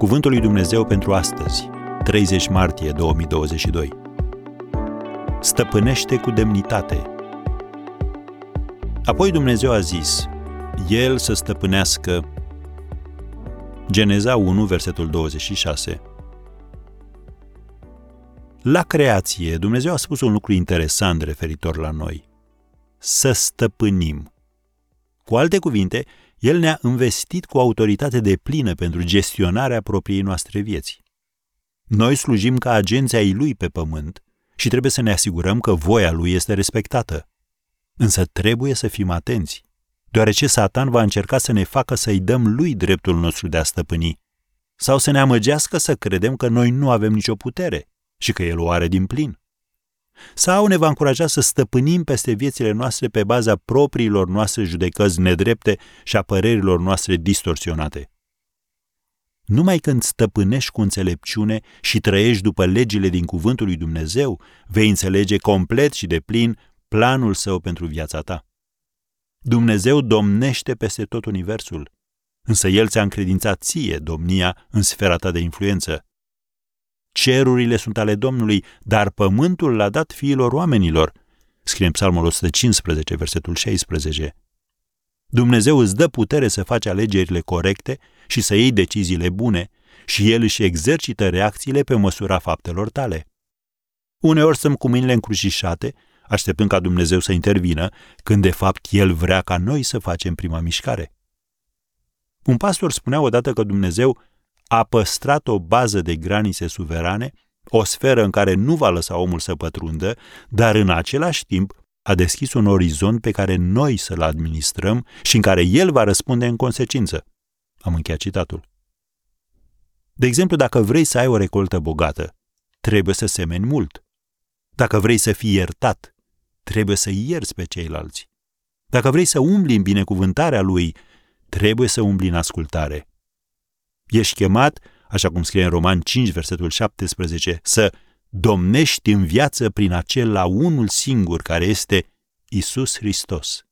Cuvântul lui Dumnezeu pentru astăzi, 30 martie 2022. Stăpânește cu demnitate. Apoi Dumnezeu a zis, El să stăpânească. Geneza 1, versetul 26. La creație, Dumnezeu a spus un lucru interesant referitor la noi. Să stăpânim. Cu alte cuvinte, El ne-a investit cu autoritate de plină pentru gestionarea propriei noastre vieți. Noi slujim ca agenții ai Lui pe pământ și trebuie să ne asigurăm că voia Lui este respectată. Însă trebuie să fim atenți, deoarece Satan va încerca să ne facă să-i dăm Lui dreptul nostru de a stăpâni, sau să ne amăgească să credem că noi nu avem nicio putere și că El o are din plin sau ne va încuraja să stăpânim peste viețile noastre pe baza propriilor noastre judecăți nedrepte și a părerilor noastre distorsionate. Numai când stăpânești cu înțelepciune și trăiești după legile din cuvântul lui Dumnezeu, vei înțelege complet și de plin planul său pentru viața ta. Dumnezeu domnește peste tot universul, însă El ți-a încredințat ție domnia în sfera ta de influență. Cerurile sunt ale Domnului, dar pământul l-a dat fiilor oamenilor. Scrie în Psalmul 115, versetul 16. Dumnezeu îți dă putere să faci alegerile corecte și să iei deciziile bune și El își exercită reacțiile pe măsura faptelor tale. Uneori stăm cu mâinile încrucișate, așteptând ca Dumnezeu să intervină, când de fapt El vrea ca noi să facem prima mișcare. Un pastor spunea odată că Dumnezeu a păstrat o bază de granițe suverane, o sferă în care nu va lăsa omul să pătrundă, dar în același timp a deschis un orizont pe care noi să-l administrăm și în care el va răspunde în consecință. Am încheiat citatul. De exemplu, dacă vrei să ai o recoltă bogată, trebuie să semeni mult. Dacă vrei să fii iertat, trebuie să ierți pe ceilalți. Dacă vrei să umbli în binecuvântarea lui, trebuie să umbli în ascultare. Ești chemat, așa cum scrie în Roman 5, versetul 17, să domnești în viață prin acel la unul singur care este Isus Hristos.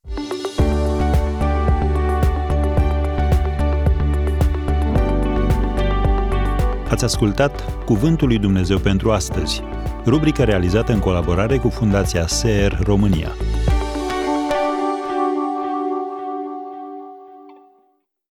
Ați ascultat Cuvântul lui Dumnezeu pentru astăzi, rubrica realizată în colaborare cu Fundația SER România.